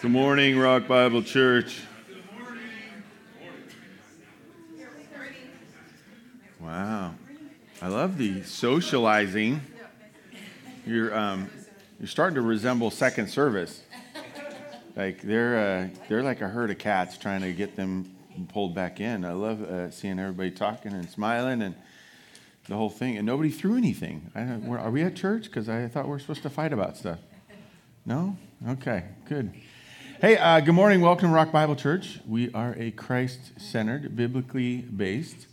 Good morning, Rock Bible Church. Wow. I love the socializing. You're, um, you're starting to resemble second service. Like they're, uh, they're like a herd of cats trying to get them pulled back in. I love uh, seeing everybody talking and smiling and the whole thing. And nobody threw anything. I, are we at church? Because I thought we are supposed to fight about stuff. No? Okay, good. Hey, uh, good morning. Welcome to Rock Bible Church. We are a Christ centered, biblically based,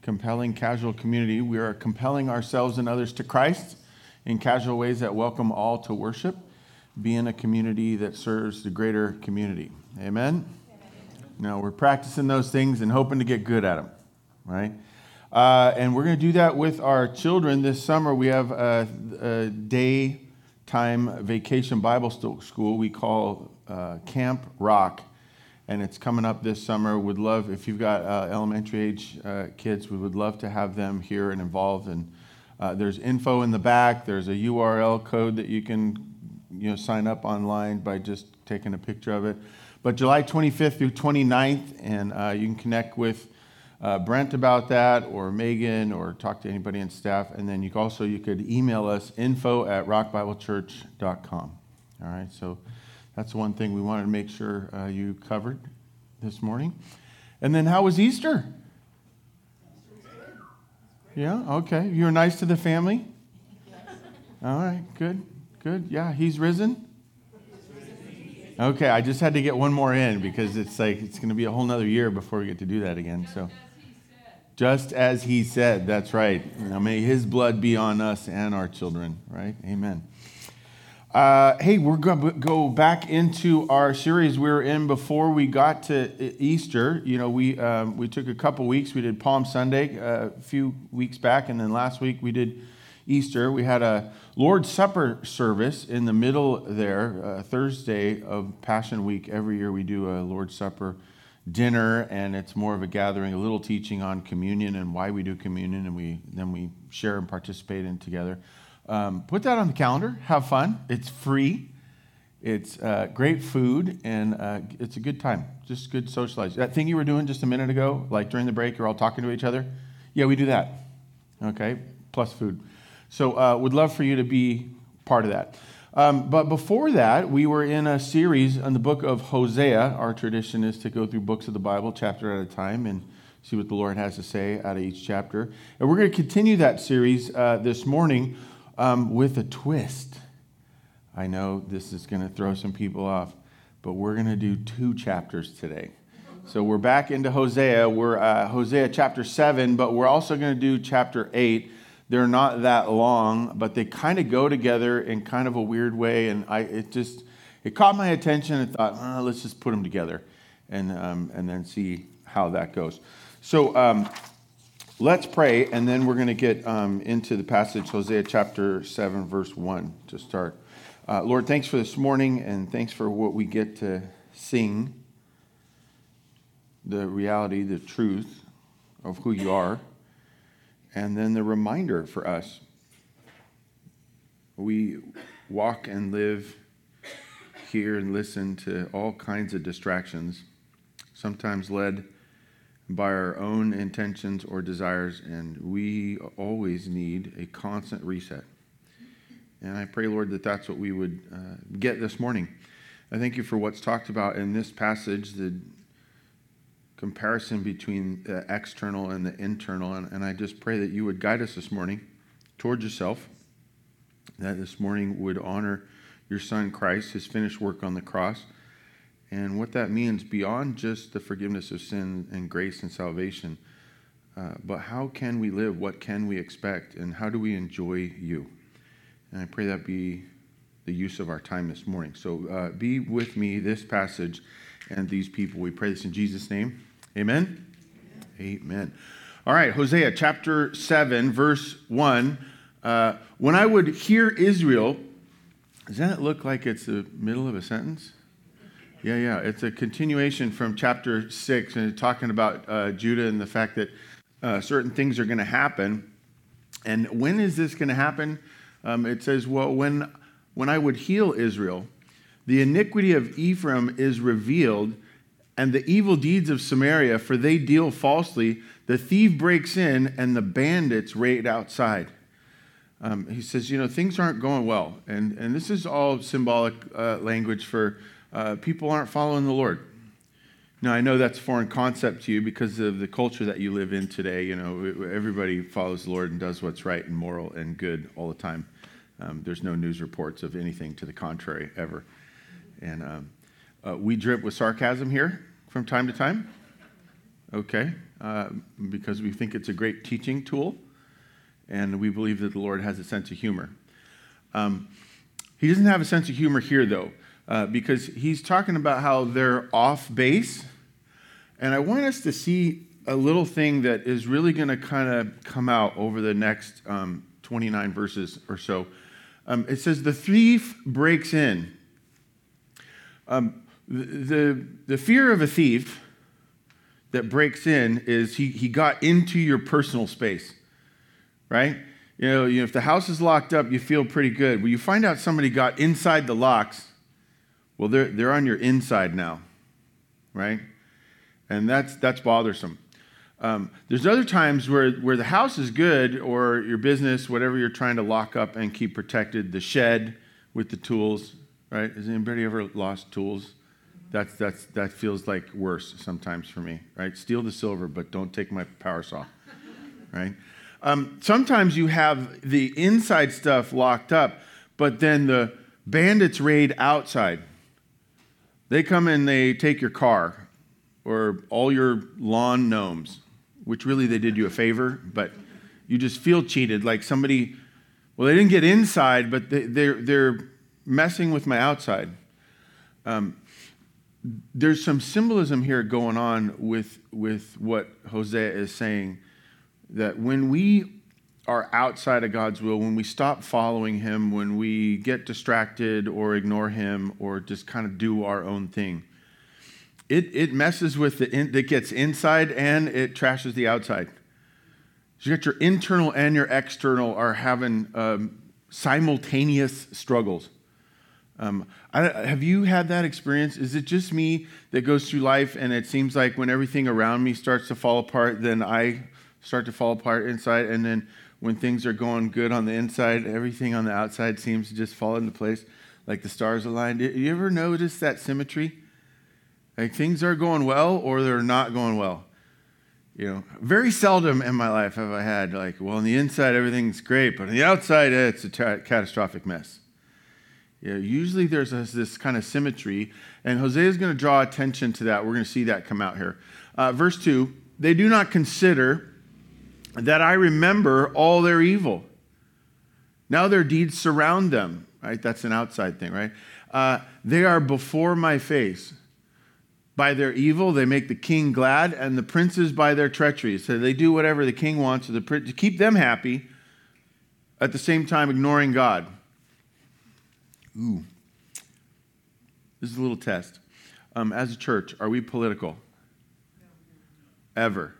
compelling, casual community. We are compelling ourselves and others to Christ in casual ways that welcome all to worship, being a community that serves the greater community. Amen? Now, we're practicing those things and hoping to get good at them, right? Uh, and we're going to do that with our children this summer. We have a, a daytime vacation Bible school we call uh, Camp Rock, and it's coming up this summer. Would love if you've got uh, elementary age uh, kids, we would love to have them here and involved. And uh, there's info in the back. There's a QR code that you can you know sign up online by just taking a picture of it. But July 25th through 29th, and you can connect with. Uh, Brent about that, or Megan, or talk to anybody in staff. And then you also you could email us info at rockbiblechurch.com. All right, so that's one thing we wanted to make sure uh, you covered this morning. And then, how was Easter? Yeah, okay. You were nice to the family? All right, good, good. Yeah, he's risen? Okay, I just had to get one more in because it's like it's going to be a whole nother year before we get to do that again. So, just as he said, that's right. Now, may his blood be on us and our children, right? Amen. Uh, hey, we're going to go back into our series we were in before we got to Easter. You know, we um, we took a couple weeks. We did Palm Sunday uh, a few weeks back, and then last week we did Easter. We had a Lord's Supper service in the middle there, uh, Thursday of Passion Week. Every year we do a Lord's Supper dinner, and it's more of a gathering, a little teaching on communion and why we do communion, and we then we share and participate in together. Um, put that on the calendar. Have fun. It's free. It's uh, great food, and uh, it's a good time. Just good socialize. That thing you were doing just a minute ago, like during the break, you're all talking to each other. Yeah, we do that. Okay, plus food. So, uh, would love for you to be part of that. Um, but before that, we were in a series on the book of Hosea. Our tradition is to go through books of the Bible, chapter at a time, and see what the Lord has to say out of each chapter. And we're going to continue that series uh, this morning um, with a twist. I know this is going to throw some people off, but we're going to do two chapters today. So we're back into Hosea. We're uh, Hosea chapter 7, but we're also going to do chapter 8. They're not that long, but they kind of go together in kind of a weird way. And I, it just, it caught my attention. I thought, oh, let's just put them together and, um, and then see how that goes. So um, Let's pray, and then we're going to get um, into the passage, Hosea chapter 7, verse 1 to start. Uh, Lord, thanks for this morning, and thanks for what we get to sing the reality, the truth of who you are, and then the reminder for us. We walk and live here and listen to all kinds of distractions, sometimes led by our own intentions or desires, and we always need a constant reset. And I pray, Lord, that that's what we would uh, get this morning. I thank you for what's talked about in this passage, the comparison between the external and the internal. And, and I just pray that you would guide us this morning towards yourself, that this morning would honor your Son Christ, his finished work on the cross and what that means beyond just the forgiveness of sin and grace and salvation. Uh, but how can we live? What can we expect? And how do we enjoy you? And I pray that be the use of our time this morning. So uh, be with me this passage and these people. We pray this in Jesus' name. Amen? Amen. Amen. All right, Hosea chapter 7, verse 1. Uh, when I would hear Israel, does that look like it's the middle of a sentence? Yeah, yeah. It's a continuation from chapter 6 and talking about uh, Judah and the fact that uh, certain things are going to happen. And when is this going to happen? Um, it says, well, when, when I would heal Israel, The iniquity of Ephraim is revealed, and the evil deeds of Samaria, for they deal falsely. The thief breaks in, and the bandits raid outside. Um, he says, you know, things aren't going well. And, and this is all symbolic uh, language for uh, people aren't following the Lord. Now, I know that's a foreign concept to you because of the culture that you live in today. You know, everybody follows the Lord and does what's right and moral and good all the time. Um, there's no news reports of anything to the contrary ever. And um, uh, we drip with sarcasm here from time to time. Okay, uh, because we think it's a great teaching tool, and we believe that the Lord has a sense of humor. Um, he doesn't have a sense of humor here, though, uh, because he's talking about how they're off base. And I want us to see a little thing that is really going to kind of come out over the next um, 29 verses or so. Um, it says, The thief breaks in. Um, the, the, the fear of a thief that breaks in is he, he got into your personal space, right? You know, you know, if the house is locked up, you feel pretty good. When you find out somebody got inside the locks, well, they're, they're on your inside now, right? And that's, that's bothersome. Um, there's other times where, where the house is good or your business, whatever you're trying to lock up and keep protected, the shed with the tools, right? Has anybody ever lost tools? That's, that's, that feels like worse sometimes for me, right? Steal the silver, but don't take my power saw, right? Um, sometimes you have the inside stuff locked up, but then the bandits raid outside. They come and they take your car or all your lawn gnomes, which really they did you a favor, but you just feel cheated. Like somebody, well, they didn't get inside, but they, they're, they're messing with my outside. Um, there's some symbolism here going on with, with what Hosea is saying that when we are outside of God's will, when we stop following Him, when we get distracted or ignore Him or just kind of do our own thing, it, it messes with the, in, it gets inside and it trashes the outside. So you got your internal and your external are having um, simultaneous struggles. Um, I, have you had that experience? Is it just me that goes through life and it seems like when everything around me starts to fall apart, then I start to fall apart inside, and then when things are going good on the inside, everything on the outside seems to just fall into place like the stars aligned. You ever notice that symmetry? Like things are going well or they're not going well. You know, very seldom in my life have I had like, well, on the inside everything's great, but on the outside it's a catastrophic mess. Yeah, usually there's a, this kind of symmetry, and Hosea is going to draw attention to that. We're going to see that come out here. Uh, verse 2 They do not consider that I remember all their evil. Now their deeds surround them, right? That's an outside thing, right? Uh, they are before my face. By their evil, they make the king glad, and the princes by their treachery. So they do whatever the king wants to, the, to keep them happy, at the same time ignoring God. Ooh. This is a little test. Um, as a church, are we political? Ever?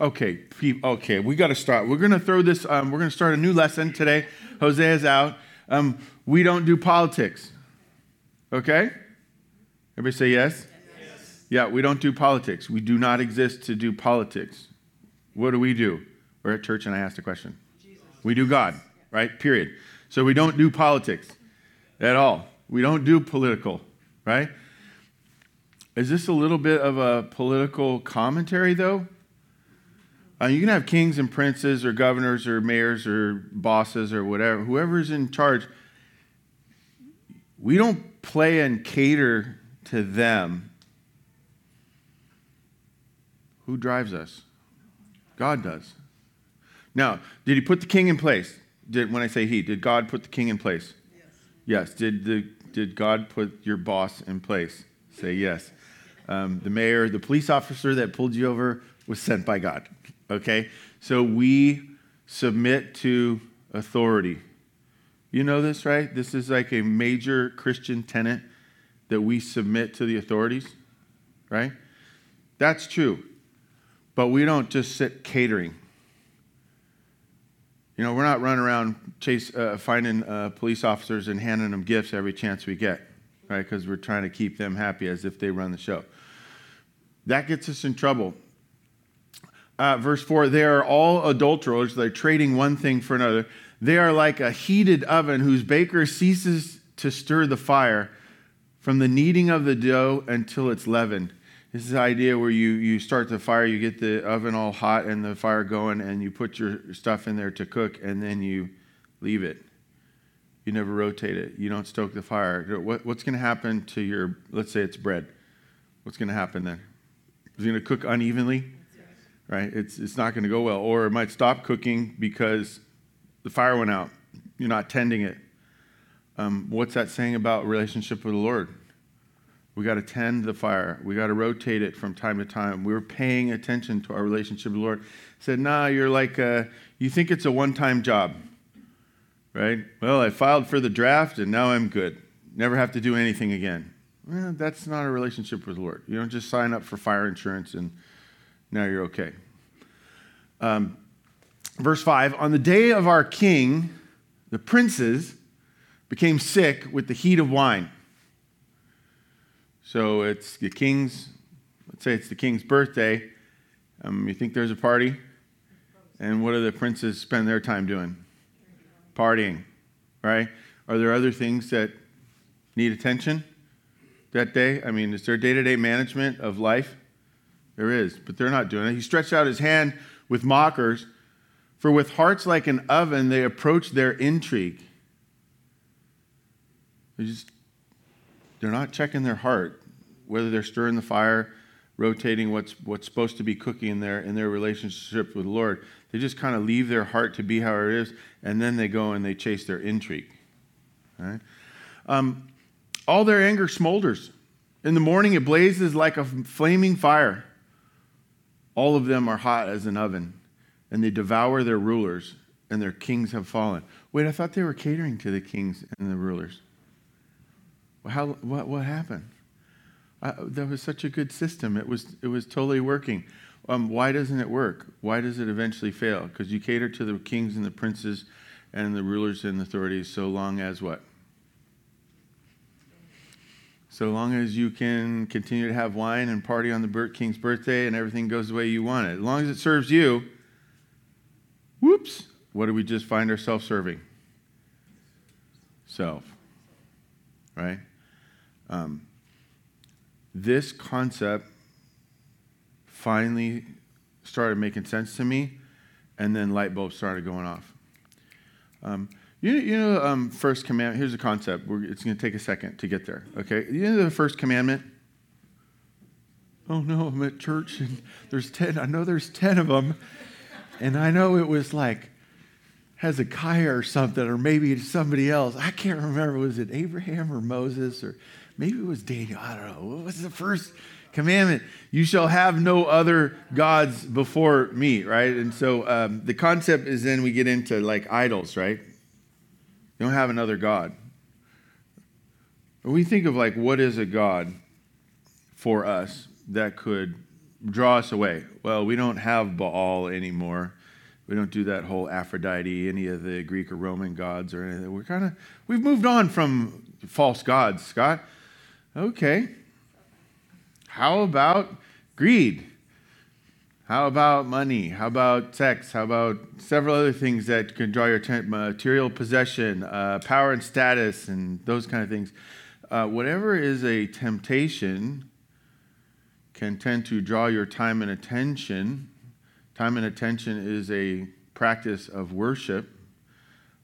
Okay, okay, we got to start. We're going to throw this, um, we're going to start a new lesson today. Hosea's out. Um, we don't do politics. Okay? Everybody say yes? yes? Yeah, we don't do politics. We do not exist to do politics. What do we do? We're at church and I asked a question. Jesus. We do God, right? Period. So we don't do politics at all. We don't do political, right? Is this a little bit of a political commentary, though? Uh, you can have kings and princes, or governors, or mayors, or bosses, or whatever, whoever's in charge. We don't play and cater to them. Who drives us? God does. Now, did he put the king in place? Did when I say he, did God put the king in place? Yes. Yes. Did the did God put your boss in place? Say yes. Um, the mayor, the police officer that pulled you over was sent by God. Okay? So we submit to authority. You know this, right? This is like a major Christian tenet that we submit to the authorities, right? That's true. But we don't just sit catering. You know, we're not running around chase, uh, finding uh, police officers and handing them gifts every chance we get, right? Because we're trying to keep them happy as if they run the show. That gets us in trouble. Uh, verse 4 they are all adulterers, they're trading one thing for another. They are like a heated oven whose baker ceases to stir the fire from the kneading of the dough until it's leavened. This is the idea where you, you start the fire, you get the oven all hot and the fire going, and you put your stuff in there to cook, and then you leave it. You never rotate it. You don't stoke the fire. What, what's going to happen to your, let's say it's bread? What's going to happen then? Is it going to cook unevenly? Right? It's, it's not going to go well. Or it might stop cooking because the fire went out. You're not tending it. Um, what's that saying about relationship with the Lord? We got to tend the fire. We got to rotate it from time to time. We're paying attention to our relationship with the Lord. said, nah, you're like, a, you think it's a one time job, right? Well, I filed for the draft and now I'm good. Never have to do anything again. Well, that's not a relationship with the Lord. You don't just sign up for fire insurance and now you're okay. Um, verse 5 On the day of our king, the princes became sick with the heat of wine. So it's the king's, let's say it's the king's birthday. Um, you think there's a party? And what do the princes spend their time doing? Partying, right? Are there other things that need attention that day? I mean, is there day to day management of life? There is, but they're not doing it. He stretched out his hand with mockers, for with hearts like an oven, they approach their intrigue. They just, they're not checking their heart, whether they're stirring the fire, rotating what's, what's supposed to be cooking in their, in their relationship with the Lord. They just kind of leave their heart to be how it is, and then they go and they chase their intrigue. Um, all their anger smolders. In the morning, it blazes like a flaming fire. All of them are hot as an oven, and they devour their rulers, and their kings have fallen. Wait, I thought they were catering to the kings and the rulers. How, what, what happened? Uh, that was such a good system. It was, it was totally working. Um, why doesn't it work? Why does it eventually fail? Because you cater to the kings and the princes and the rulers and authorities so long as what? So long as you can continue to have wine and party on the king's birthday and everything goes the way you want it. As long as it serves you, whoops, what do we just find ourselves serving? Self. Right? Um, this concept finally started making sense to me, and then light bulbs started going off. Um, you, you know, um, first commandment. Here's a concept. We're, it's going to take a second to get there. Okay, you know the first commandment. Oh no, I'm at church and there's ten. I know there's ten of them, and I know it was like Hezekiah or something, or maybe somebody else. I can't remember. Was it Abraham or Moses, or maybe it was Daniel? I don't know. What was the first commandment? You shall have no other gods before me, right? And so um, the concept is then we get into like idols, right? You don't have another God. When we think of like what is a God for us that could draw us away. Well, we don't have Baal anymore. We don't do that whole Aphrodite, any of the Greek or Roman gods or anything. We're kind of we've moved on from false gods, Scott. Okay. How about greed? How about money? How about sex? How about several other things that can draw your attention? Material possession, uh, power and status, and those kind of things. Uh, whatever is a temptation can tend to draw your time and attention. Time and attention is a practice of worship.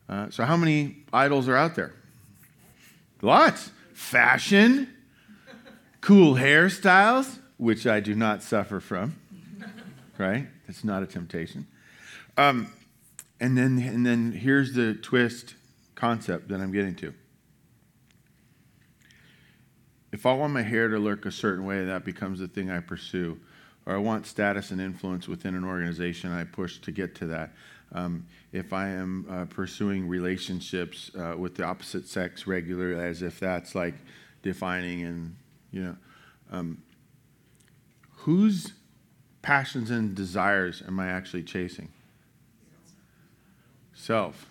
Uh, so, how many idols are out there? Lots. Fashion, cool hairstyles, which I do not suffer from right? That's not a temptation. Um, and then, and then here's the twist concept that I'm getting to. If I want my hair to look a certain way, that becomes the thing I pursue. Or I want status and influence within an organization, I push to get to that. Um, if I am uh, pursuing relationships uh, with the opposite sex regularly, as if that's like defining and, you know, um, whose passions and desires am I actually chasing? Self.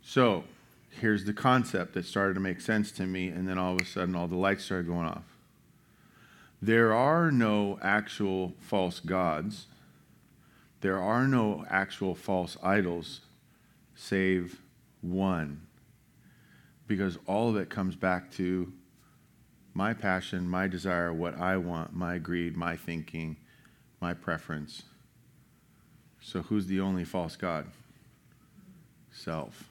So, here's the concept that started to make sense to me, and then all of a sudden, all the lights started going off. There are no actual false gods, there are no actual false idols, save one. Because all of it comes back to my passion, my desire, what I want, my greed, my thinking, my preference. So, who's the only false God? Self.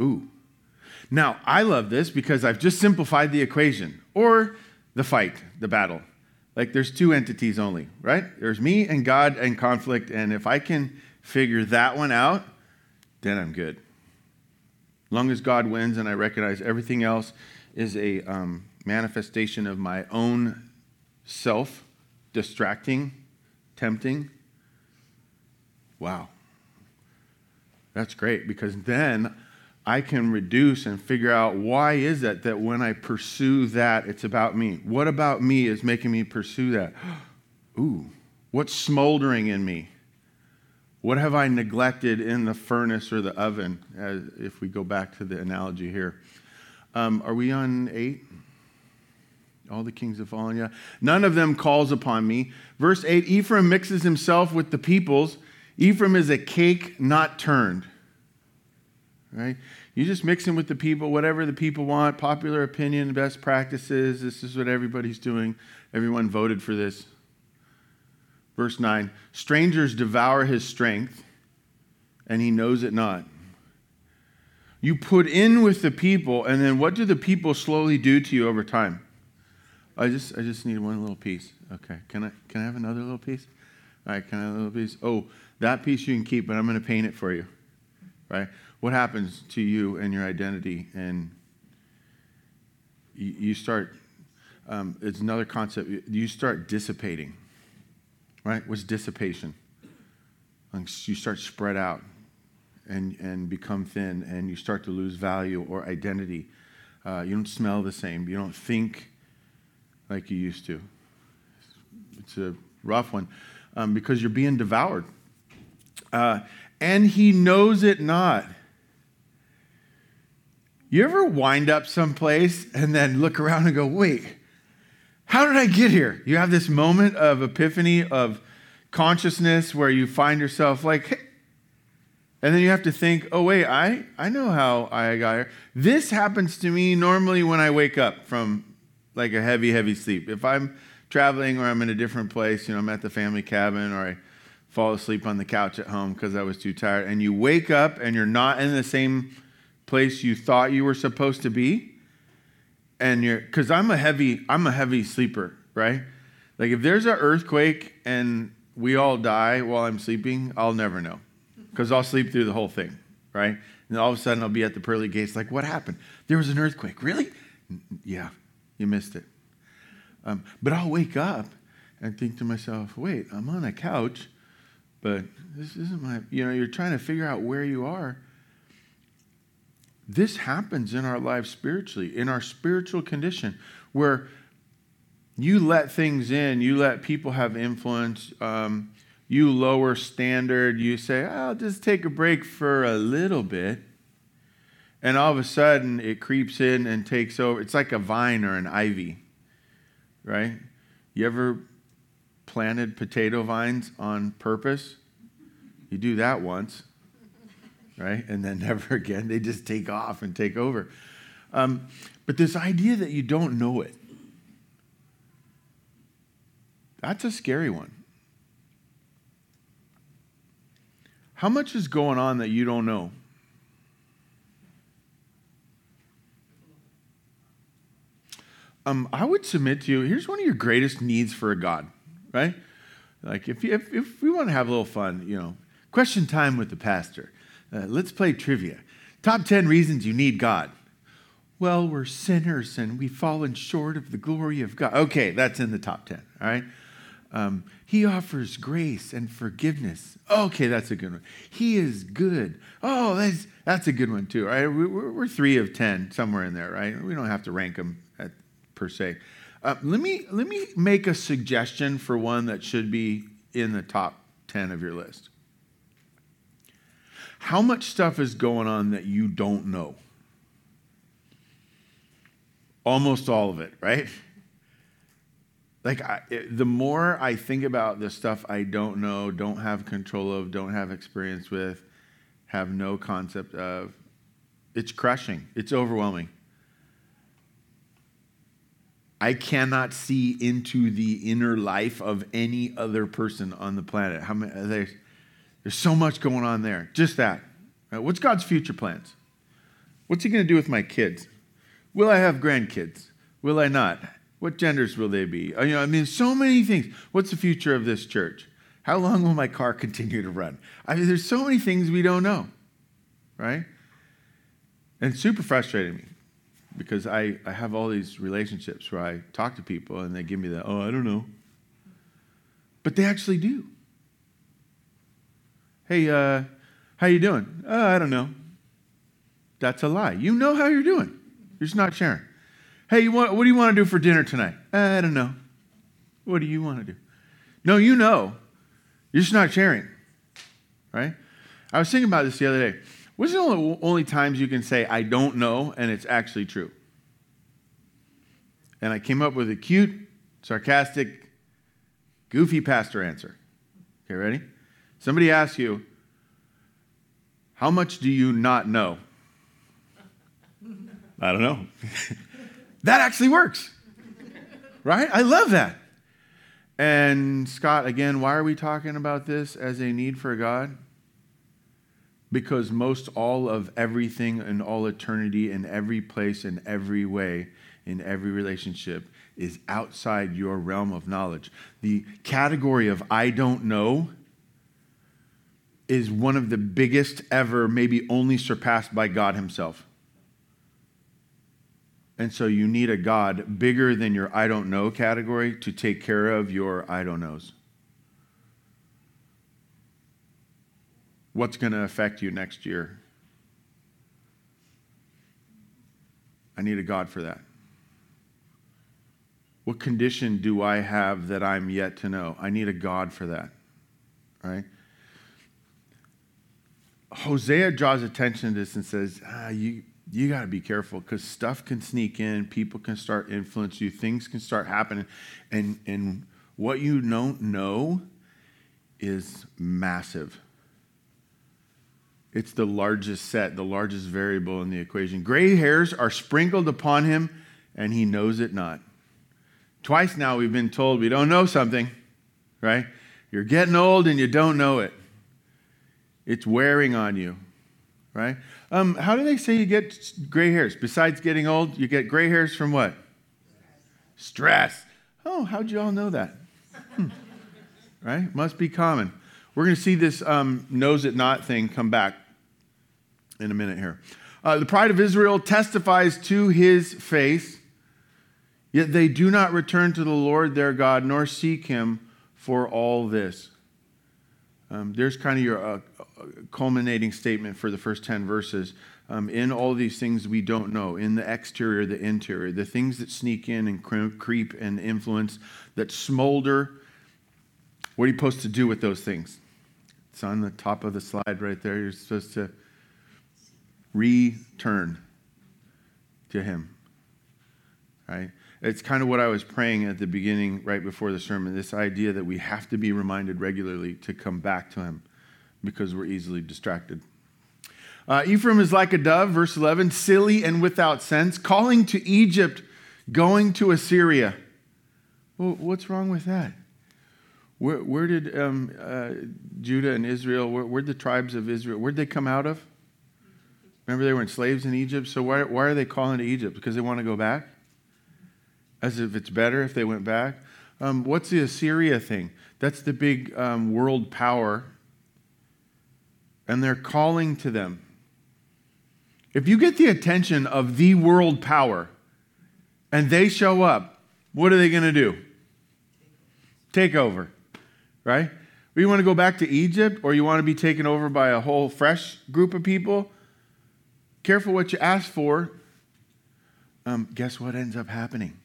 Ooh. Now, I love this because I've just simplified the equation or the fight, the battle. Like there's two entities only, right? There's me and God and conflict. And if I can figure that one out, then I'm good. Long as God wins and I recognize everything else is a um, manifestation of my own self, distracting, tempting. Wow. That's great because then I can reduce and figure out why is it that when I pursue that, it's about me. What about me is making me pursue that? Ooh, what's smoldering in me? What have I neglected in the furnace or the oven? As if we go back to the analogy here, um, are we on eight? All the kings have fallen. Yeah, none of them calls upon me. Verse eight: Ephraim mixes himself with the peoples. Ephraim is a cake not turned right? You just mix in with the people, whatever the people want, popular opinion, best practices. This is what everybody's doing. Everyone voted for this. Verse 9 Strangers devour his strength, and he knows it not. You put in with the people, and then what do the people slowly do to you over time? I just, I just need one little piece. Okay, can I, can I have another little piece? All right, can I have a little piece? Oh, that piece you can keep, but I'm to paint it for you. Right? what happens to you and your identity? And you, you start, um, it's another concept, you start dissipating, right? What's dissipation? You start spread out and, and become thin, and you start to lose value or identity. Uh, you don't smell the same. You don't think like you used to. It's a rough one um, because you're being devoured. Uh, and he knows it not. You ever wind up someplace and then look around and go, wait, how did I get here? You have this moment of epiphany, of consciousness where you find yourself like, hey. and then you have to think, oh, wait, I, I know how I got here. This happens to me normally when I wake up from like a heavy, heavy sleep. If I'm traveling or I'm in a different place, you know, I'm at the family cabin or I fall asleep on the couch at home because I was too tired, and you wake up and you're not in the same place you thought you were supposed to be and you're because i'm a heavy i'm a heavy sleeper right? Like if there's an earthquake and we all die while i'm sleeping i'll never know because i'll sleep through the whole thing right? And all of a sudden i'll be at the pearly gates like what happened? There was an earthquake. Really? Yeah you missed it um, but i'll wake up and think to myself wait i'm on a couch but this isn't my you know you're trying to figure out where you are this happens in our lives spiritually, in our spiritual condition, where you let things in, you let people have influence, um, you lower standard, you say, I'll just take a break for a little bit. And all of a sudden, it creeps in and takes over. It's like a vine or an ivy, right? You ever planted potato vines on purpose? You do that once right? And then never again. They just take off and take over. Um, but this idea that you don't know it, that's a scary one. How much is going on that you don't know? Um, I would submit to you here's one of your greatest needs for a God, right? Like, if, you, if, if we want to have a little fun, you know, question time with the pastor. Uh, let's play trivia. Top 10 reasons you need God. Well, we're sinners and we've fallen short of the glory of God. Okay, that's in the top 10, all right? Um, he offers grace and forgiveness. Okay, that's a good one. He is good. Oh, that's, that's a good one too, right? We're, we're three of 10, somewhere in there, right? We don't have to rank them per se. Uh, let, me, let me make a suggestion for one that should be in the top 10 of your list. How much stuff is going on that you don't know? Almost all of it, right? Like, I, it, the more I think about the stuff I don't know, don't have control of, don't have experience with, have no concept of, it's crushing. It's overwhelming. I cannot see into the inner life of any other person on the planet. How many, there's, there's so much going on there. Just that. Right? What's God's future plans? What's He going to do with my kids? Will I have grandkids? Will I not? What genders will they be? Uh, you know, I mean, so many things. What's the future of this church? How long will my car continue to run? I mean, there's so many things we don't know, right? And super frustrating me because I, I have all these relationships where I talk to people and they give me the, oh, I don't know. But they actually do. Hey, uh, how you doing? Uh, I don't know. That's a lie. You know how you're doing. You're just not sharing. Hey, want, what do you want to do for dinner tonight? Uh, I don't know. What do you want to do? No, you know. You're just not sharing. Right? I was thinking about this the other day. What's the only, only times you can say, I don't know, and it's actually true? And I came up with a cute, sarcastic, goofy pastor answer. Okay, ready? Somebody asks you, How much do you not know? I don't know. that actually works, right? I love that. And Scott, again, why are we talking about this as a need for God? Because most all of everything in all eternity, in every place, in every way, in every relationship is outside your realm of knowledge. The category of I don't know is one of the biggest ever, maybe only surpassed by God Himself. And so you need a God bigger than your I don't know category to take care of your I don't knows. What's going to affect you next year. I need a God for that. What condition do I have that I'm yet to know? I need a God for that. Right? Hosea draws attention to this and says, ah, you, you got to be careful because stuff can sneak in, people can start influence you, things can start happening. And, and what you don't know is massive. It's the largest set, the largest variable in the equation. Gray hairs are sprinkled upon him, and he knows it not. Twice now we've been told we don't know something, right? You're getting old and you don't know it. It's wearing on you, right? Um, how do they say you get gray hairs? Besides getting old, you get gray hairs from what? Stress. Oh, how'd you all know that? Hmm. Right? Must be common. We're going to see this um, knows it not thing come back in a minute here. Uh, the pride of Israel testifies to his face, yet they do not return to the Lord their God nor seek him for all this. Um, there's kind of your uh, culminating statement for the first 10 verses. Um, in all these things we don't know, in the exterior, the interior, the things that sneak in and creep and influence, that smolder. What are you supposed to do with those things? It's on the top of the slide right there. You're supposed to return to Him. Right? It's kind of what I was praying at the beginning, right before the sermon this idea that we have to be reminded regularly to come back to Him because we're easily distracted. Uh, Ephraim is like a dove, verse 11, silly and without sense, calling to Egypt, going to Assyria. Well, what's wrong with that? Where, where did um, uh, Judah and Israel, where, where'd the tribes of Israel, where'd they come out of? Remember, they were in slaves in Egypt. So why, why are they calling to Egypt? Because they want to go back? As if it's better if they went back? Um, what's the Assyria thing? That's the big um, world power. And they're calling to them. If you get the attention of the world power and they show up, what are they going to do? Take over, right? Or you want to go back to Egypt or you want to be taken over by a whole fresh group of people? Careful what you ask for. Um, guess what ends up happening?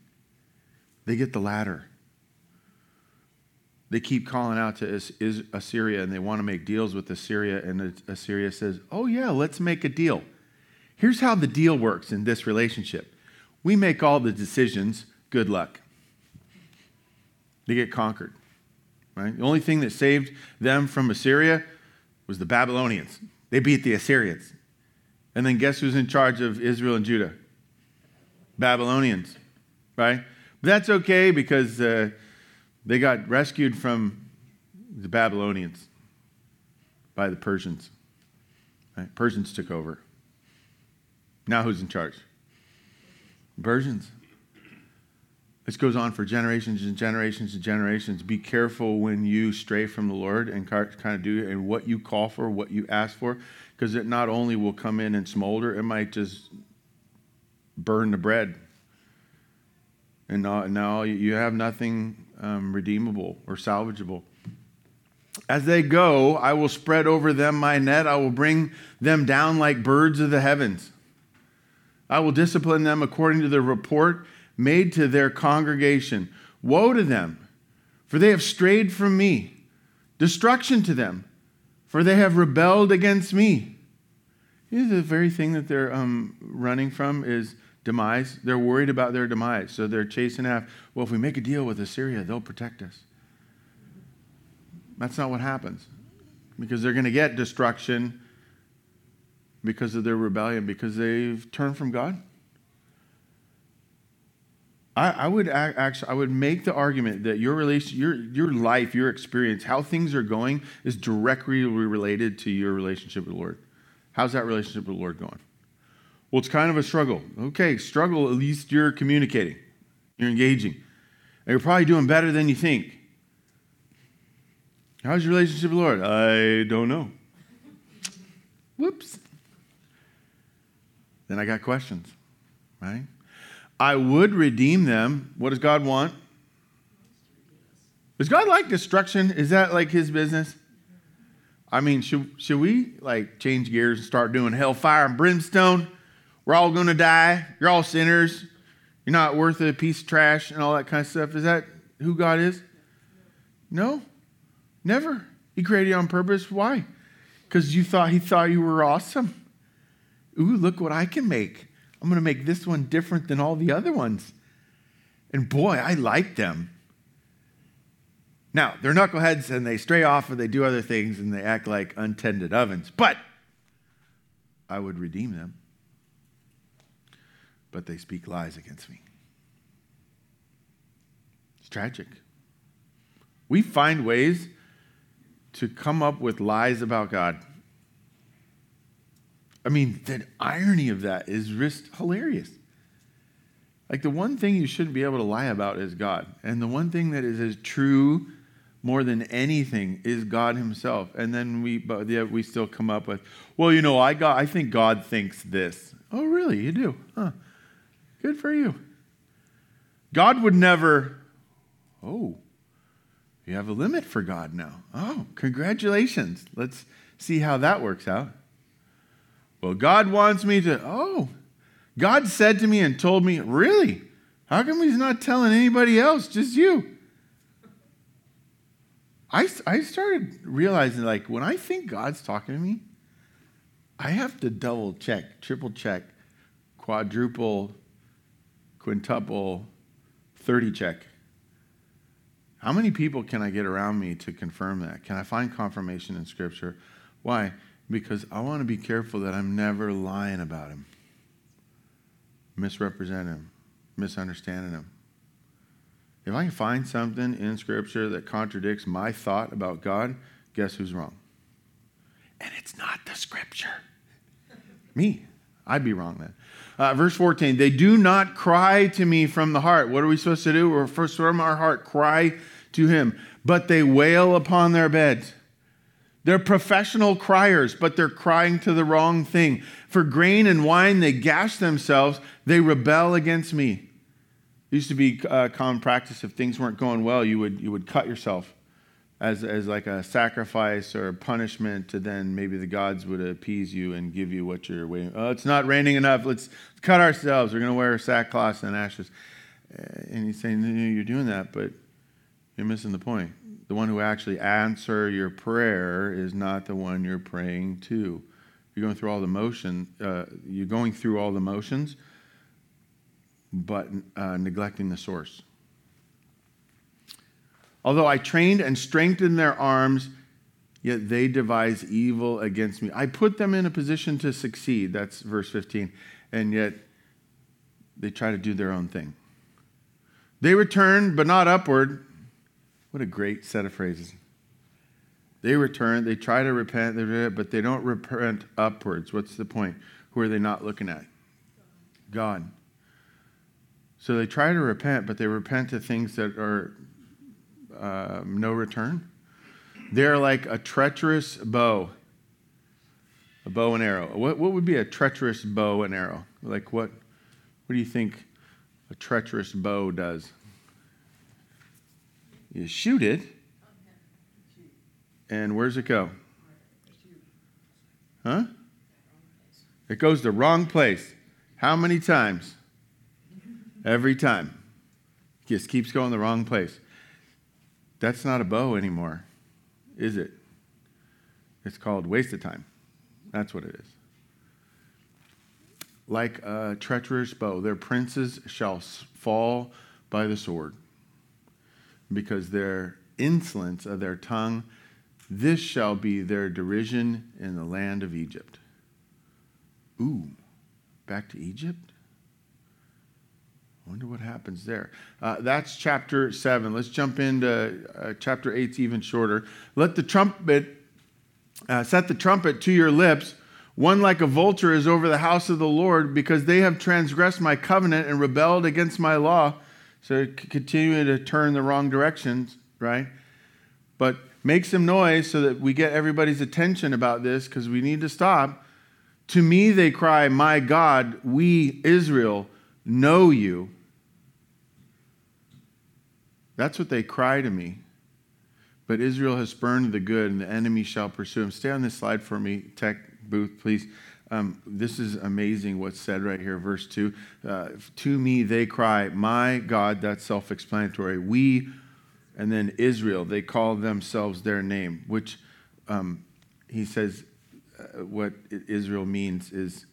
They get the latter. they keep calling out to Assyria and they want to make deals with Assyria. And Assyria says, Oh, yeah, let's make a deal. Here's how the deal works in this relationship we make all the decisions. Good luck. They get conquered. Right? The only thing that saved them from Assyria was the Babylonians. They beat the Assyrians. And then guess who's in charge of Israel and Judah? Babylonians, right? But that's okay because uh, they got rescued from the Babylonians by the Persians. Right? Persians took over. Now who's in charge? Persians. This goes on for generations and generations and generations. Be careful when you stray from the Lord and kind of do and what you call for, what you ask for, because it not only will come in and smolder, it might just burn the bread. And now, now you have nothing um, redeemable or salvageable. As they go, I will spread over them my net. I will bring them down like birds of the heavens. I will discipline them according to the report made to their congregation. Woe to them, for they have strayed from me. Destruction to them, for they have rebelled against me. You know, the very thing that they're um, running from is demise. They're worried about their demise. So they're chasing after, well, if we make a deal with Assyria, they'll protect us. That's not what happens. Because they're going to get destruction because of their rebellion, because they've turned from God. I, I would actually I would make the argument that your relation, your your life, your experience, how things are going, is directly related to your relationship with the Lord. How's that relationship with the Lord going? Well, it's kind of a struggle. Okay, struggle, at least you're communicating, you're engaging. And you're probably doing better than you think. How's your relationship with the Lord? I don't know. Whoops. Then I got questions, right? I would redeem them. What does God want? Does God like destruction? Is that like his business? I mean, should, should we like change gears and start doing hellfire and brimstone? We're all going to die. You're all sinners. You're not worth a piece of trash and all that kind of stuff. Is that who God is? No, never. He created you on purpose. Why? Because you thought He thought you were awesome. Ooh, look what I can make. I'm going to make this one different than all the other ones. And boy, I like them. Now, they're knuckleheads and they stray off and they do other things and they act like untended ovens, but I would redeem them but they speak lies against me. It's tragic. We find ways to come up with lies about God. I mean, the irony of that is just hilarious. Like the one thing you shouldn't be able to lie about is God. And the one thing that is as true more than anything is God Himself. And then we, but yeah, we still come up with, well, you know, I got, I think God thinks this. Oh, really? You do? Huh? Good for you. God would never, oh, you have a limit for God now. Oh, congratulations. Let's see how that works out. Well, God wants me to, oh, God said to me and told me, really? How come he's not telling anybody else, just you? I, I started realizing, like, when I think God's talking to me, I have to double check, triple check, quadruple quintuple 30 check. How many people can I get around me to confirm that? Can I find confirmation in Scripture? Why? Because I want to be careful that I'm never lying about him, misrepresenting him, misunderstanding him. If I can find something in Scripture that contradicts my thought about God, guess who's wrong? And it's not the Scripture. Me. I'd be wrong then. Uh, verse 14, they do not cry to me from the heart. What are we supposed to do? We're first from our heart, cry to him. But they wail upon their beds. They're professional criers, but they're crying to the wrong thing. For grain and wine, they gash themselves. They rebel against me. It used to be a uh, common practice if things weren't going well, you would, you would cut yourself as, as like a sacrifice or a punishment to then maybe the gods would appease you and give you what you're waiting. Oh, it's not raining enough. Let's cut ourselves. We're going to wear sackcloth and ashes. Uh, and he's saying, no, you're doing that, but you're missing the point. The one who actually answer your prayer is not the one you're praying to. You're going through all the motion. Uh, you're going through all the motions, but uh, neglecting the source. Although I trained and strengthened their arms, yet they devise evil against me. I put them in a position to succeed. That's verse 15. And yet they try to do their own thing. They return, but not upward. What a great set of phrases. They return, they try to repent, but they don't repent upwards. What's the point? Who are they not looking at? God. So they try to repent, but they repent to things that are um, no return. They're like a treacherous bow, a bow and arrow. What, what would be a treacherous bow and arrow? Like what, what do you think a treacherous bow does? You shoot it, and where's it go? Huh? It goes the wrong place. How many times? Every time. It Just keeps going the wrong place. That's not a bow anymore, is it? It's called waste of time. That's what it is. Like a treacherous bow, their princes shall fall by the sword because their insolence of their tongue, this shall be their derision in the land of Egypt. Ooh, back to Egypt? I wonder what happens there. Uh, that's chapter 7. Let's jump into uh, chapter 8's even shorter. Let the trumpet, uh, set the trumpet to your lips. One like a vulture is over the house of the Lord because they have transgressed my covenant and rebelled against my law. So continue to turn the wrong directions, right? But make some noise so that we get everybody's attention about this because we need to stop. To me, they cry, My God, we, Israel, know you. That's what they cry to me. But Israel has spurned the good, and the enemy shall pursue him. Stay on this slide for me, tech booth, please. Um, this is amazing what's said right here, verse 2. Uh, to me they cry, My God, that's self explanatory. We, and then Israel, they call themselves their name, which um, he says uh, what Israel means is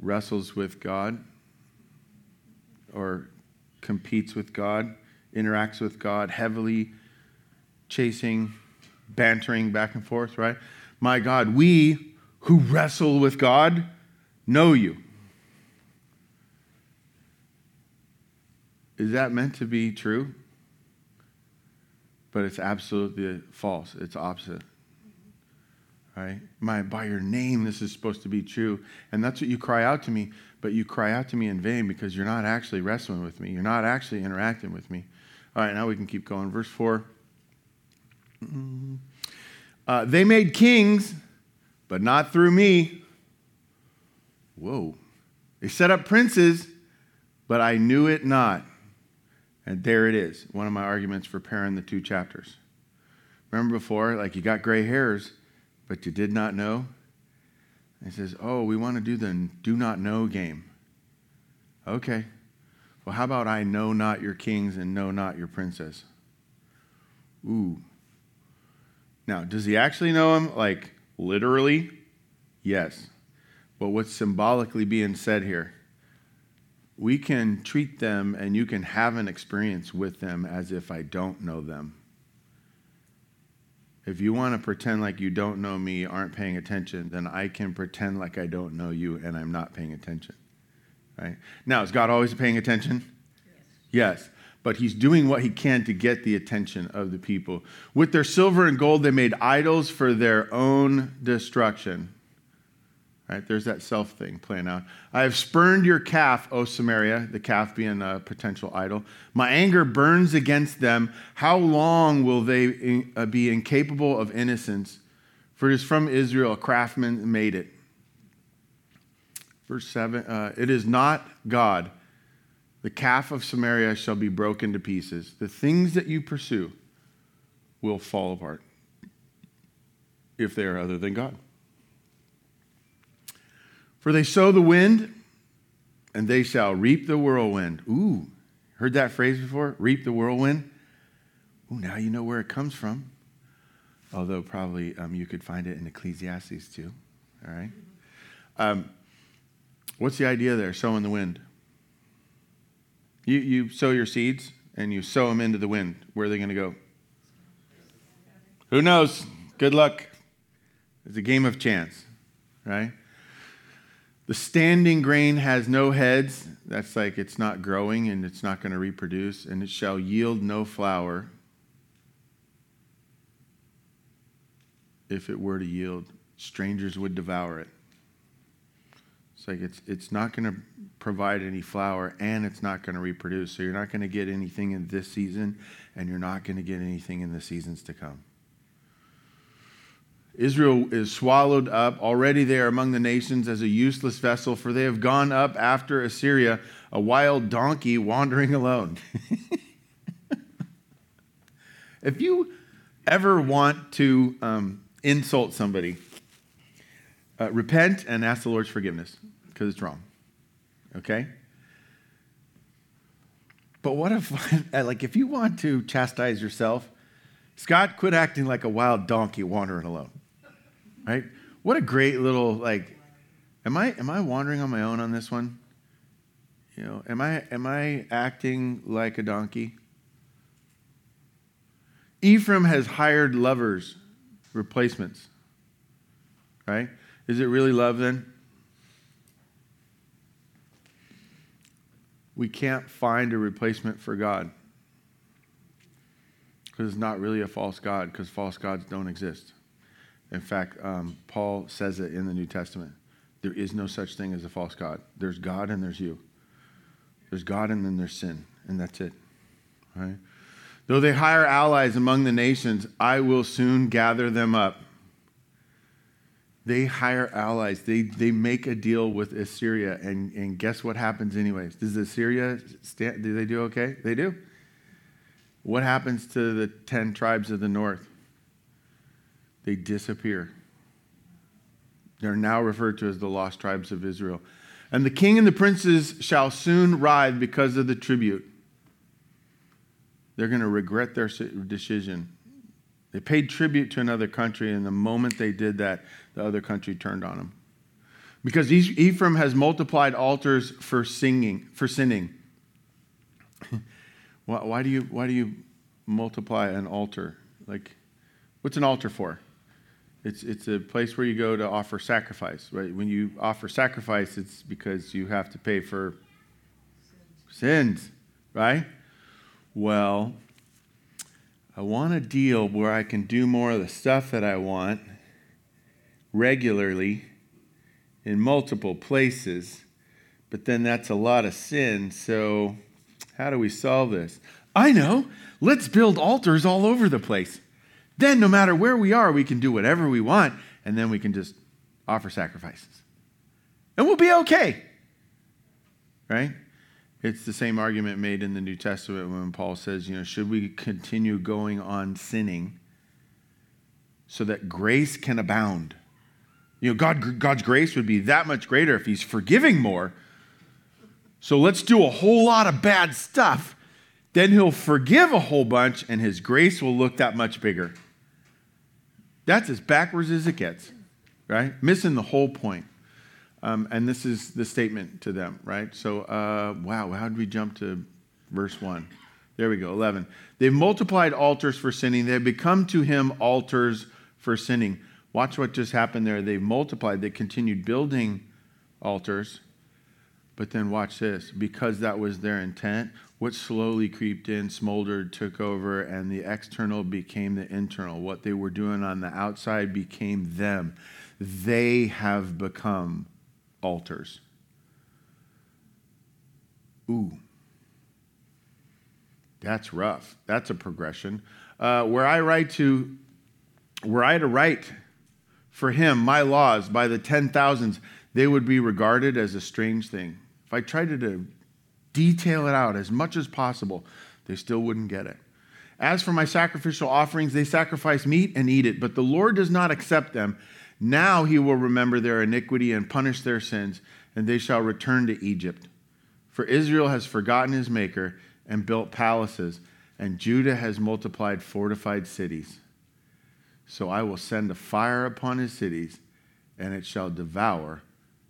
wrestles with God or competes with God interacts with God, heavily chasing, bantering back and forth, right? My God, we who wrestle with God know you. Is that meant to be true? But it's absolutely false. It's opposite. Right? My by your name this is supposed to be true. And that's what you cry out to me, but you cry out to me in vain because you're not actually wrestling with me. You're not actually interacting with me. All right, now we can keep going. Verse 4. Uh, they made kings, but not through me. Whoa. They set up princes, but I knew it not. And there it is, one of my arguments for pairing the two chapters. Remember before, like you got gray hairs, but you did not know? He says, Oh, we want to do the do not know game. Okay. Well, how about I know not your kings and know not your princess? Ooh. Now, does he actually know him? Like, literally? Yes. But what's symbolically being said here? We can treat them and you can have an experience with them as if I don't know them. If you want to pretend like you don't know me, aren't paying attention, then I can pretend like I don't know you and I'm not paying attention. Right? Now, is God always paying attention? Yes. yes. But he's doing what he can to get the attention of the people. With their silver and gold, they made idols for their own destruction. Right? There's that self thing playing out. I have spurned your calf, O Samaria, the calf being a potential idol. My anger burns against them. How long will they uh, be incapable of innocence? For it is from Israel, a craftsman made it. Verse 7 uh, It is not God. The calf of Samaria shall be broken to pieces. The things that you pursue will fall apart if they are other than God. For they sow the wind, and they shall reap the whirlwind. Ooh, heard that phrase before? Reap the whirlwind? Ooh, now you know where it comes from. Although probably um, you could find it in Ecclesiastes too. All right. Um, what's the idea there? Sowing the wind. You, you sow your seeds and you sow them into the wind. Where are they going to go? Who knows? Good luck. It's a game of chance, right? The standing grain has no heads. That's like it's not growing and it's not going to reproduce, and it shall yield no flour if it were to yield. Strangers would devour it. Like it's, it's not going to provide any flour and it's not going to reproduce. So you're not going to get anything in this season and you're not going to get anything in the seasons to come. Israel is swallowed up. Already they are among the nations as a useless vessel, for they have gone up after Assyria, a wild donkey wandering alone. if you ever want to um, insult somebody, uh, repent and ask the Lord's forgiveness because it's wrong. Okay? But what if, uh, like, if you want to chastise yourself, Scott, quit acting like a wild donkey wandering alone right? What a great little like. Am I am I wandering on my own on this one? You know, am I am I acting like a donkey? Ephraim has hired lovers, replacements. Right? Is it really love then? We can't find a replacement for God. Because it's not really a false God, because false gods don't exist. In fact, um, Paul says it in the New Testament. There is no such thing as a false God. There's God and there's you. There's God and then there's sin, and that's it. Right? Though they hire allies among the nations, I will soon gather them up. They hire allies. They, they make a deal with Assyria, and, and guess what happens, anyways? Does Assyria stand, do they do okay? They do. What happens to the 10 tribes of the north? they disappear. They're now referred to as the lost tribes of Israel. And the king and the princes shall soon ride because of the tribute. They're going to regret their decision. They paid tribute to another country, and the moment they did that, the other country turned on them. Because Ephraim has multiplied altars for singing, for sinning. why, do you, why do you multiply an altar? Like, what's an altar for? It's, it's a place where you go to offer sacrifice, right? When you offer sacrifice, it's because you have to pay for sins, right? Well, I want a deal where I can do more of the stuff that I want regularly in multiple places, but then that's a lot of sin. So, how do we solve this? I know. Let's build altars all over the place. Then, no matter where we are, we can do whatever we want, and then we can just offer sacrifices. And we'll be okay. Right? It's the same argument made in the New Testament when Paul says, you know, should we continue going on sinning so that grace can abound? You know, God, God's grace would be that much greater if He's forgiving more. So let's do a whole lot of bad stuff. Then He'll forgive a whole bunch, and His grace will look that much bigger. That's as backwards as it gets, right? Missing the whole point. Um, and this is the statement to them, right? So, uh, wow, how did we jump to verse 1? There we go, 11. They've multiplied altars for sinning. They've become to him altars for sinning. Watch what just happened there. They've multiplied, they continued building altars. But then watch this because that was their intent, what slowly creeped in, smoldered, took over, and the external became the internal. What they were doing on the outside became them. They have become altars. Ooh. That's rough. That's a progression. Uh, where I write to, were I to write for him my laws by the ten thousands, they would be regarded as a strange thing. If I tried to detail it out as much as possible, they still wouldn't get it. As for my sacrificial offerings, they sacrifice meat and eat it, but the Lord does not accept them. Now he will remember their iniquity and punish their sins, and they shall return to Egypt. For Israel has forgotten his maker and built palaces, and Judah has multiplied fortified cities. So I will send a fire upon his cities, and it shall devour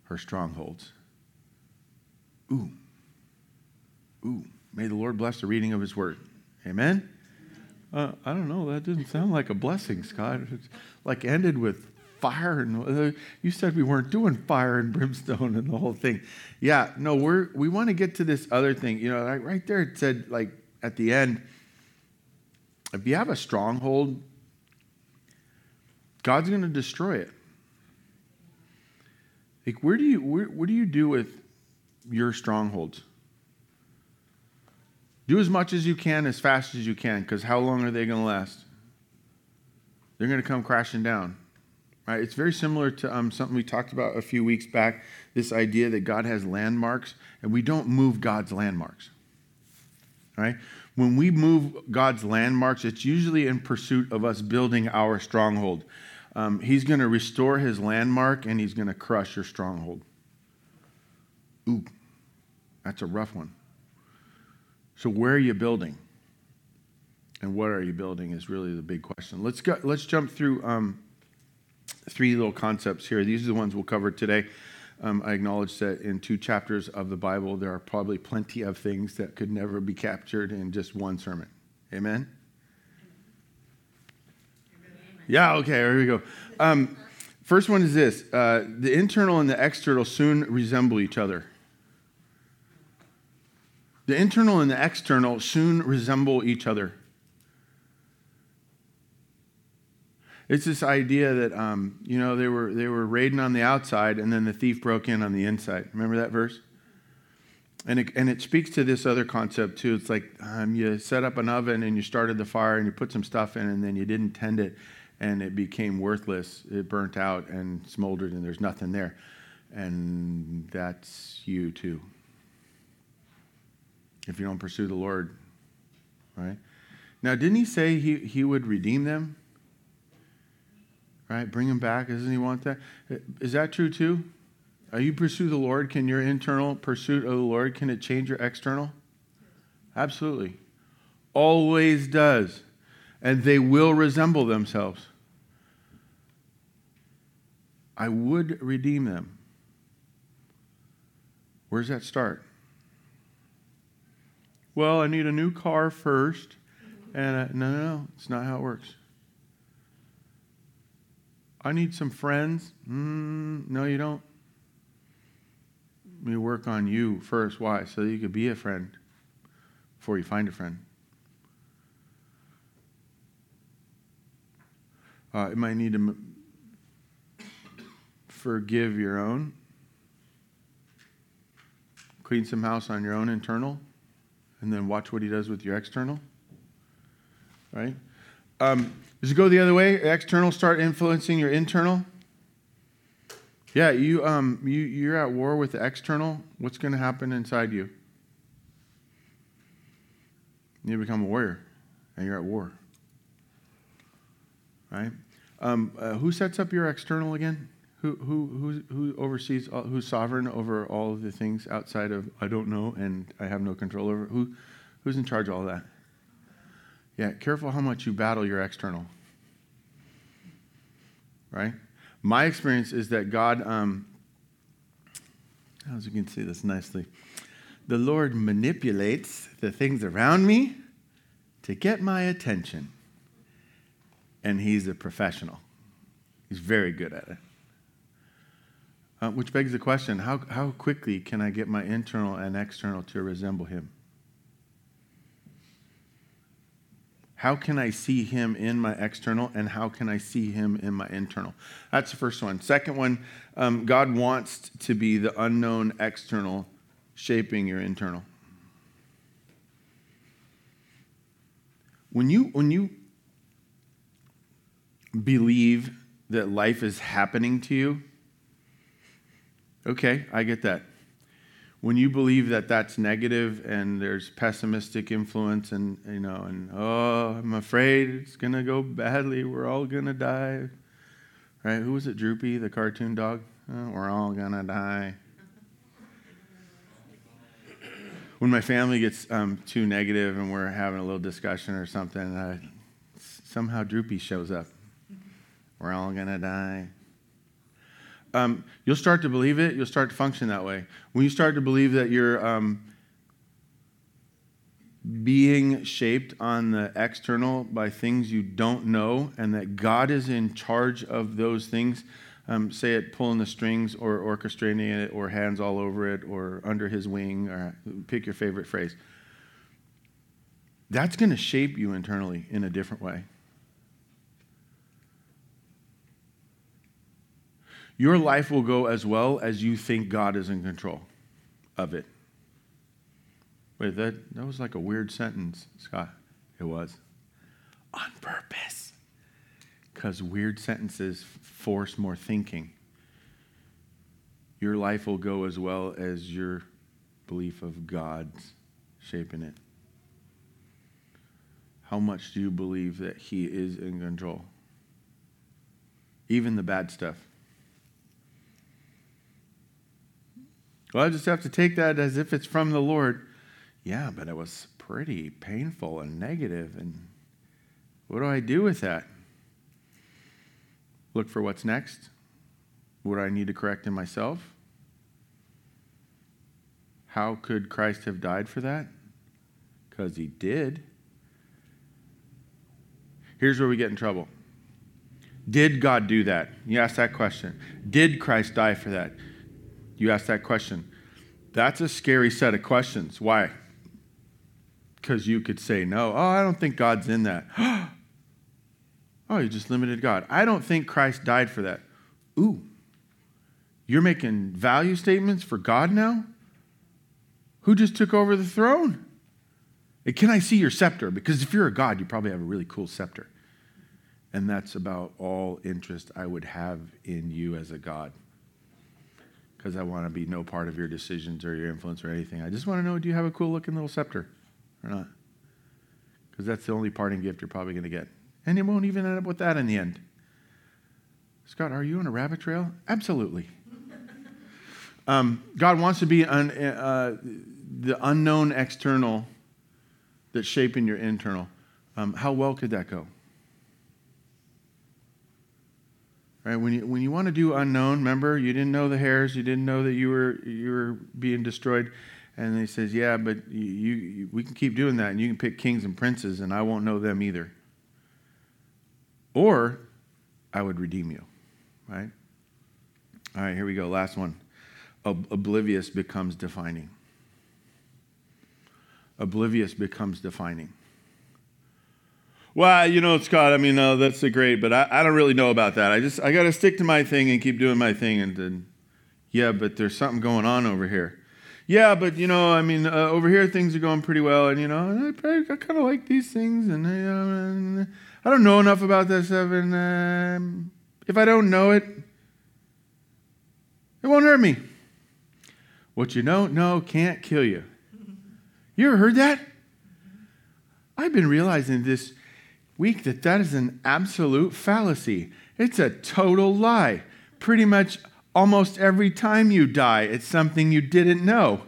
her strongholds. Ooh. Ooh. May the Lord bless the reading of his word. Amen? Uh, I don't know. That didn't sound like a blessing, Scott. It's like ended with fire and uh, you said we weren't doing fire and brimstone and the whole thing. Yeah, no, we're we want to get to this other thing. You know, right, right there it said like at the end, if you have a stronghold, God's going to destroy it. Like, where do you where, what do you do with your strongholds? Do as much as you can, as fast as you can, because how long are they going to last? They're going to come crashing down. Right? It's very similar to um, something we talked about a few weeks back this idea that God has landmarks, and we don't move God's landmarks. Right? When we move God's landmarks, it's usually in pursuit of us building our stronghold. Um, he's going to restore his landmark and he's going to crush your stronghold. Ooh, that's a rough one. So, where are you building? And what are you building is really the big question. Let's go, let's jump through um, three little concepts here. These are the ones we'll cover today. Um, I acknowledge that in two chapters of the Bible, there are probably plenty of things that could never be captured in just one sermon. Amen? Yeah, okay, here we go. Um, first one is this uh, the internal and the external soon resemble each other. The internal and the external soon resemble each other. It's this idea that um, you know they were they were raiding on the outside, and then the thief broke in on the inside. Remember that verse? And it, and it speaks to this other concept too. It's like um, you set up an oven and you started the fire and you put some stuff in, and then you didn't tend it, and it became worthless. It burnt out and smoldered, and there's nothing there. And that's you too if you don't pursue the Lord, right? Now, didn't he say he, he would redeem them? Right? Bring him back. Doesn't he want that? Is that true too? Are you pursue the Lord? Can your internal pursuit of the Lord, can it change your external? Absolutely. Always does. And they will resemble themselves. I would redeem them. Where does that start? well, I need a new car first. And uh, no, no, no, it's not how it works. I need some friends. Mm, no, you don't. You work on you first. Why? So you could be a friend before you find a friend. Uh, you might need to m- forgive your own, clean some house on your own internal and then watch what he does with your external. Right? Um, does it go the other way? External start influencing your internal? Yeah, you, um, you, you're at war with the external. What's going to happen inside you? You become a warrior, and you're at war. Right? Um, uh, who sets up your external again? Who, who, who, who oversees, all, who's sovereign over all of the things outside of I don't know and I have no control over? Who, who's in charge of all that? Yeah, careful how much you battle your external. Right? My experience is that God, um, as you can see this nicely, the Lord manipulates the things around me to get my attention. And He's a professional, He's very good at it. Uh, which begs the question how, how quickly can I get my internal and external to resemble him? How can I see him in my external and how can I see him in my internal? That's the first one. Second one, um, God wants to be the unknown external shaping your internal. When you, when you believe that life is happening to you, Okay, I get that. When you believe that that's negative and there's pessimistic influence and you know and oh, I'm afraid it's going to go badly, we're all going to die. Right? Who was it Droopy, the cartoon dog? Oh, we're all going to die. when my family gets um, too negative and we're having a little discussion or something, uh, somehow Droopy shows up. We're all going to die. Um, you'll start to believe it. You'll start to function that way. When you start to believe that you're um, being shaped on the external by things you don't know and that God is in charge of those things, um, say it pulling the strings or orchestrating it or hands all over it or under his wing or pick your favorite phrase. That's going to shape you internally in a different way. Your life will go as well as you think God is in control of it. Wait, that, that was like a weird sentence, Scott. It was. On purpose. Because weird sentences force more thinking. Your life will go as well as your belief of God's shaping it. How much do you believe that He is in control? Even the bad stuff. Well, I just have to take that as if it's from the Lord. Yeah, but it was pretty painful and negative, and what do I do with that? Look for what's next. What do I need to correct in myself? How could Christ have died for that? Because he did. Here's where we get in trouble. Did God do that? You ask that question. Did Christ die for that? You ask that question. That's a scary set of questions. Why? because you could say no. Oh, I don't think God's in that. oh, you just limited God. I don't think Christ died for that. Ooh, you're making value statements for God now? Who just took over the throne? And can I see your scepter? Because if you're a God, you probably have a really cool scepter. And that's about all interest I would have in you as a God. Because I want to be no part of your decisions or your influence or anything. I just want to know do you have a cool looking little scepter? or not? Because that's the only parting gift you're probably going to get. And you won't even end up with that in the end. Scott, are you on a rabbit trail? Absolutely. Um, God wants to be un, uh, the unknown external that's shaping your internal. Um, how well could that go? Right? When you, when you want to do unknown, remember, you didn't know the hairs, you didn't know that you were, you were being destroyed. And he says, Yeah, but you, you, we can keep doing that, and you can pick kings and princes, and I won't know them either. Or I would redeem you, right? All right, here we go. Last one. Oblivious becomes defining. Oblivious becomes defining. Well, you know, Scott, I mean, uh, that's great, but I, I don't really know about that. I just, I got to stick to my thing and keep doing my thing. And, and yeah, but there's something going on over here yeah, but you know, I mean, uh, over here things are going pretty well, and you know, I, I kind of like these things, and, uh, and, I don't know enough about this stuff, and um, if I don't know it, it won't hurt me. What you don't know can't kill you. You ever heard that? I've been realizing this week that that is an absolute fallacy. It's a total lie. Pretty much Almost every time you die, it's something you didn't know.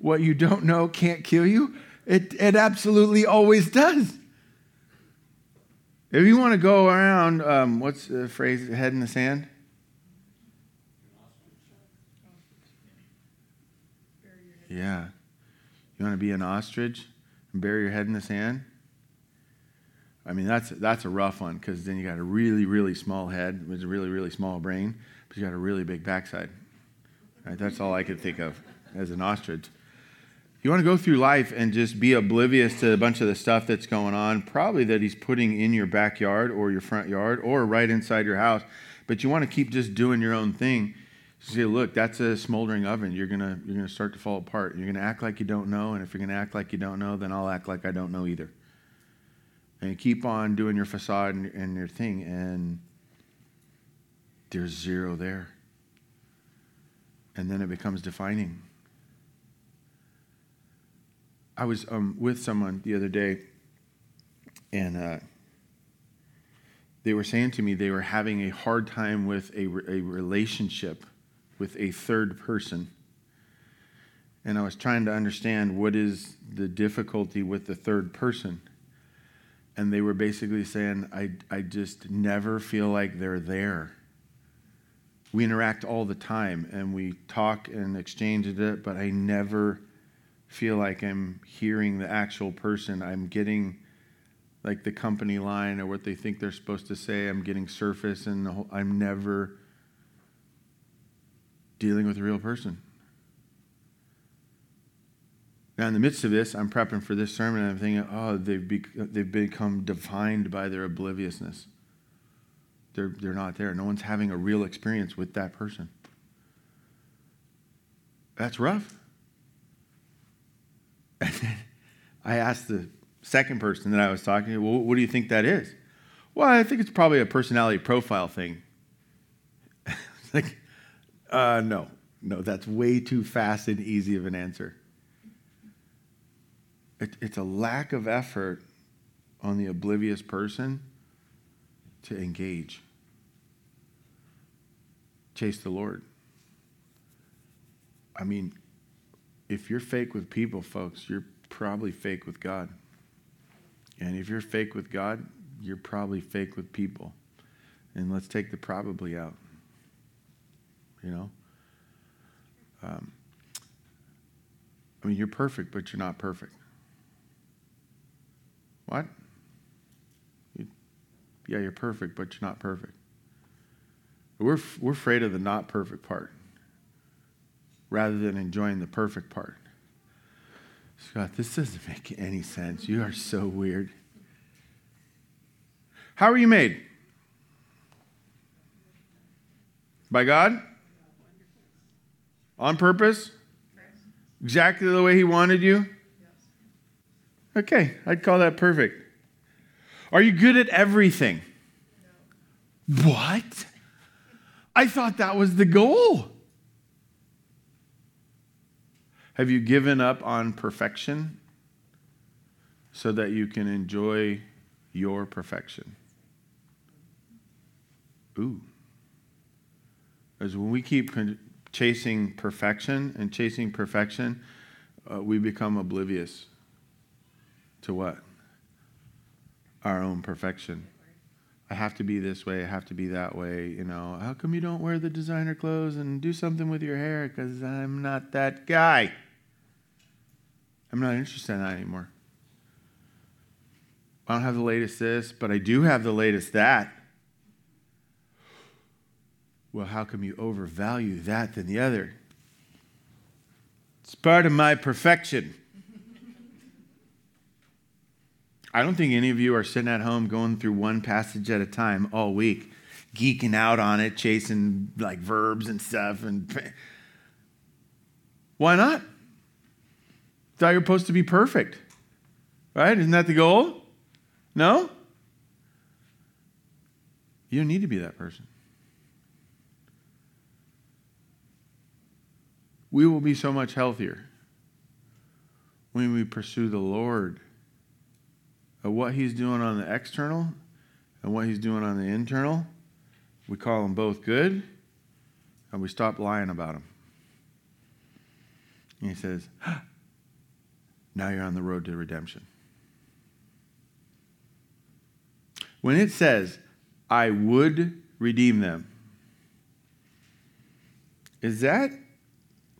What you don't know can't kill you. It, it absolutely always does. If you want to go around, um, what's the phrase, head in the sand? Yeah. You want to be an ostrich and bury your head in the sand? I mean, that's, that's a rough one because then you got a really, really small head with a really, really small brain but you got a really big backside. Right? That's all I could think of as an ostrich. You want to go through life and just be oblivious to a bunch of the stuff that's going on, probably that he's putting in your backyard or your front yard or right inside your house, but you want to keep just doing your own thing. You say, look, that's a smoldering oven. You're gonna you're gonna start to fall apart. You're gonna act like you don't know, and if you're gonna act like you don't know, then I'll act like I don't know either. And you keep on doing your facade and, and your thing, and there's zero there. And then it becomes defining. I was um, with someone the other day, and uh, they were saying to me they were having a hard time with a, a relationship with a third person. and I was trying to understand what is the difficulty with the third person. And they were basically saying, I, I just never feel like they're there. We interact all the time and we talk and exchange it, but I never feel like I'm hearing the actual person. I'm getting like the company line or what they think they're supposed to say. I'm getting surface and whole, I'm never dealing with a real person. Now, in the midst of this, I'm prepping for this sermon and I'm thinking, oh, they've, be, they've become defined by their obliviousness. They're, they're not there. No one's having a real experience with that person. That's rough. And then I asked the second person that I was talking to, well, what do you think that is? Well, I think it's probably a personality profile thing. like, uh, no, no, that's way too fast and easy of an answer. It, it's a lack of effort on the oblivious person to engage. Chase the Lord. I mean, if you're fake with people, folks, you're probably fake with God. And if you're fake with God, you're probably fake with people. And let's take the probably out. You know? Um, I mean, you're perfect, but you're not perfect. What? You, yeah, you're perfect, but you're not perfect. We're, we're afraid of the not perfect part rather than enjoying the perfect part. Scott, this doesn't make any sense. You are so weird. How are you made? By God? On purpose? Exactly the way He wanted you? Okay, I'd call that perfect. Are you good at everything? What? I thought that was the goal. Have you given up on perfection so that you can enjoy your perfection? Ooh. Because when we keep chasing perfection and chasing perfection, uh, we become oblivious to what? Our own perfection. I have to be this way. I have to be that way. You know, how come you don't wear the designer clothes and do something with your hair? Because I'm not that guy. I'm not interested in that anymore. I don't have the latest this, but I do have the latest that. Well, how come you overvalue that than the other? It's part of my perfection. I don't think any of you are sitting at home going through one passage at a time all week, geeking out on it, chasing like verbs and stuff. And why not? Thought you're supposed to be perfect, right? Isn't that the goal? No? You don't need to be that person. We will be so much healthier when we pursue the Lord of what He's doing on the external and what He's doing on the internal. We call them both good, and we stop lying about them. And He says, now you're on the road to redemption. When it says, I would redeem them, is that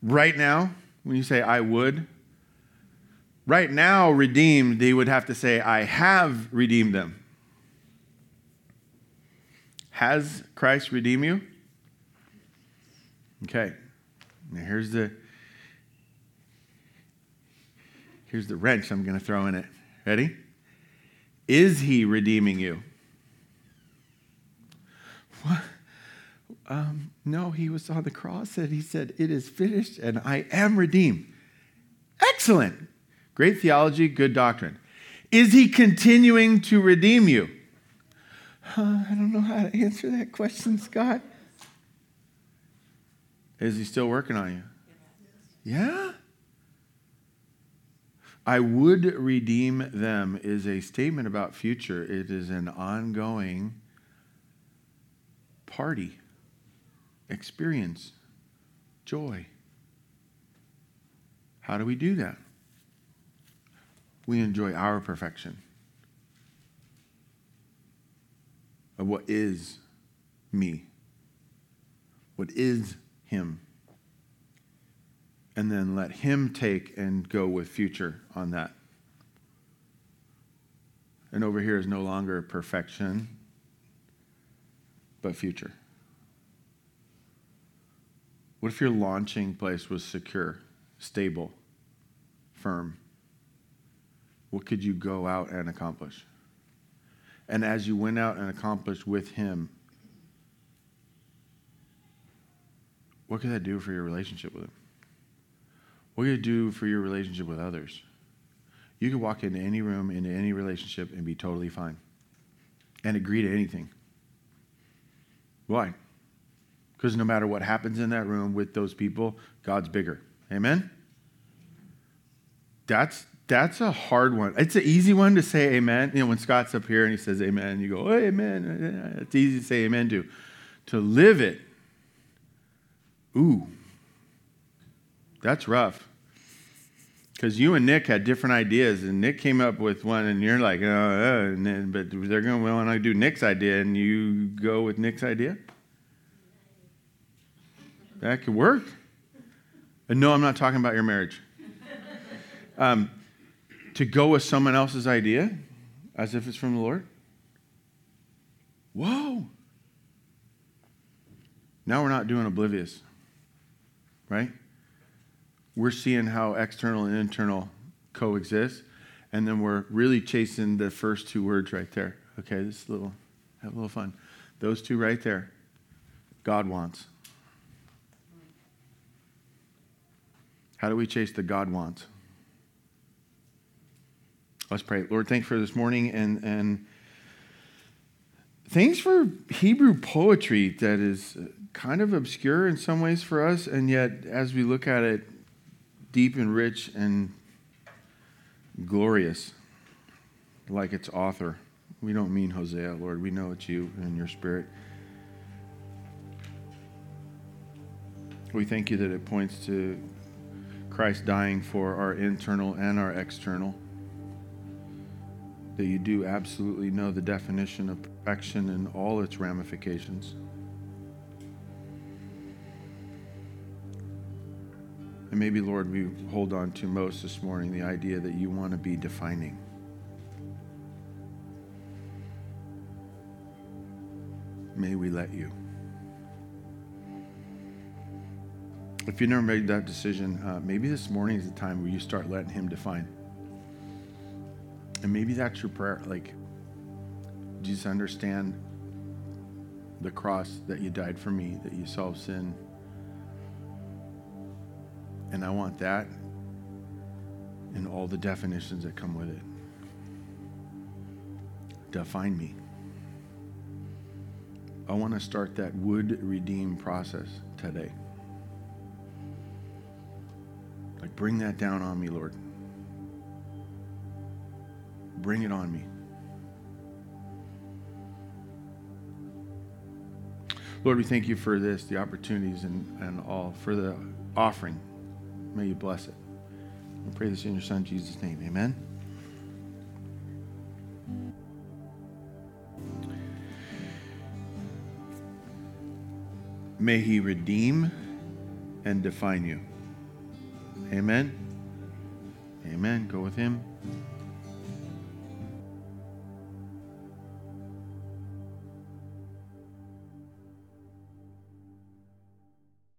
right now when you say I would? Right now, redeemed, they would have to say, I have redeemed them. Has Christ redeemed you? Okay. Now here's the Here's the wrench I'm going to throw in it. Ready? Is he redeeming you? What? Um, no, he was on the cross and he said, It is finished and I am redeemed. Excellent. Great theology, good doctrine. Is he continuing to redeem you? Uh, I don't know how to answer that question, Scott. Is he still working on you? Yeah? I would redeem them is a statement about future. It is an ongoing party, experience, joy. How do we do that? We enjoy our perfection of what is me, what is Him. And then let Him take and go with future on that. And over here is no longer perfection, but future. What if your launching place was secure, stable, firm? What could you go out and accomplish? And as you went out and accomplished with Him, what could that do for your relationship with Him? What could it do for your relationship with others? You could walk into any room, into any relationship, and be totally fine and agree to anything. Why? Because no matter what happens in that room with those people, God's bigger. Amen? That's that's a hard one. It's an easy one to say amen. You know, when Scott's up here and he says amen, you go, oh, amen. It's easy to say amen to. To live it, ooh, that's rough. Because you and Nick had different ideas, and Nick came up with one, and you're like, oh, uh, then, but they're going to want to do Nick's idea, and you go with Nick's idea? That could work. And no, I'm not talking about your marriage. Um, to go with someone else's idea as if it's from the Lord? Whoa. Now we're not doing oblivious, right? We're seeing how external and internal coexist, and then we're really chasing the first two words right there. Okay, this little, have a little fun. Those two right there, God wants. How do we chase the God wants? Let's pray. Lord, thanks for this morning and, and thanks for Hebrew poetry that is kind of obscure in some ways for us, and yet as we look at it, deep and rich and glorious, like its author. We don't mean Hosea, Lord. We know it's you and your spirit. We thank you that it points to Christ dying for our internal and our external. That you do absolutely know the definition of perfection and all its ramifications. And maybe, Lord, we hold on to most this morning the idea that you want to be defining. May we let you. If you never made that decision, uh, maybe this morning is the time where you start letting Him define. And maybe that's your prayer. Like, Jesus, understand the cross that you died for me, that you solved sin. And I want that and all the definitions that come with it. Define me. I want to start that would redeem process today. Like, bring that down on me, Lord. Bring it on me. Lord, we thank you for this, the opportunities and, and all, for the offering. May you bless it. We pray this in your Son, Jesus' name. Amen. May he redeem and define you. Amen. Amen. Go with him.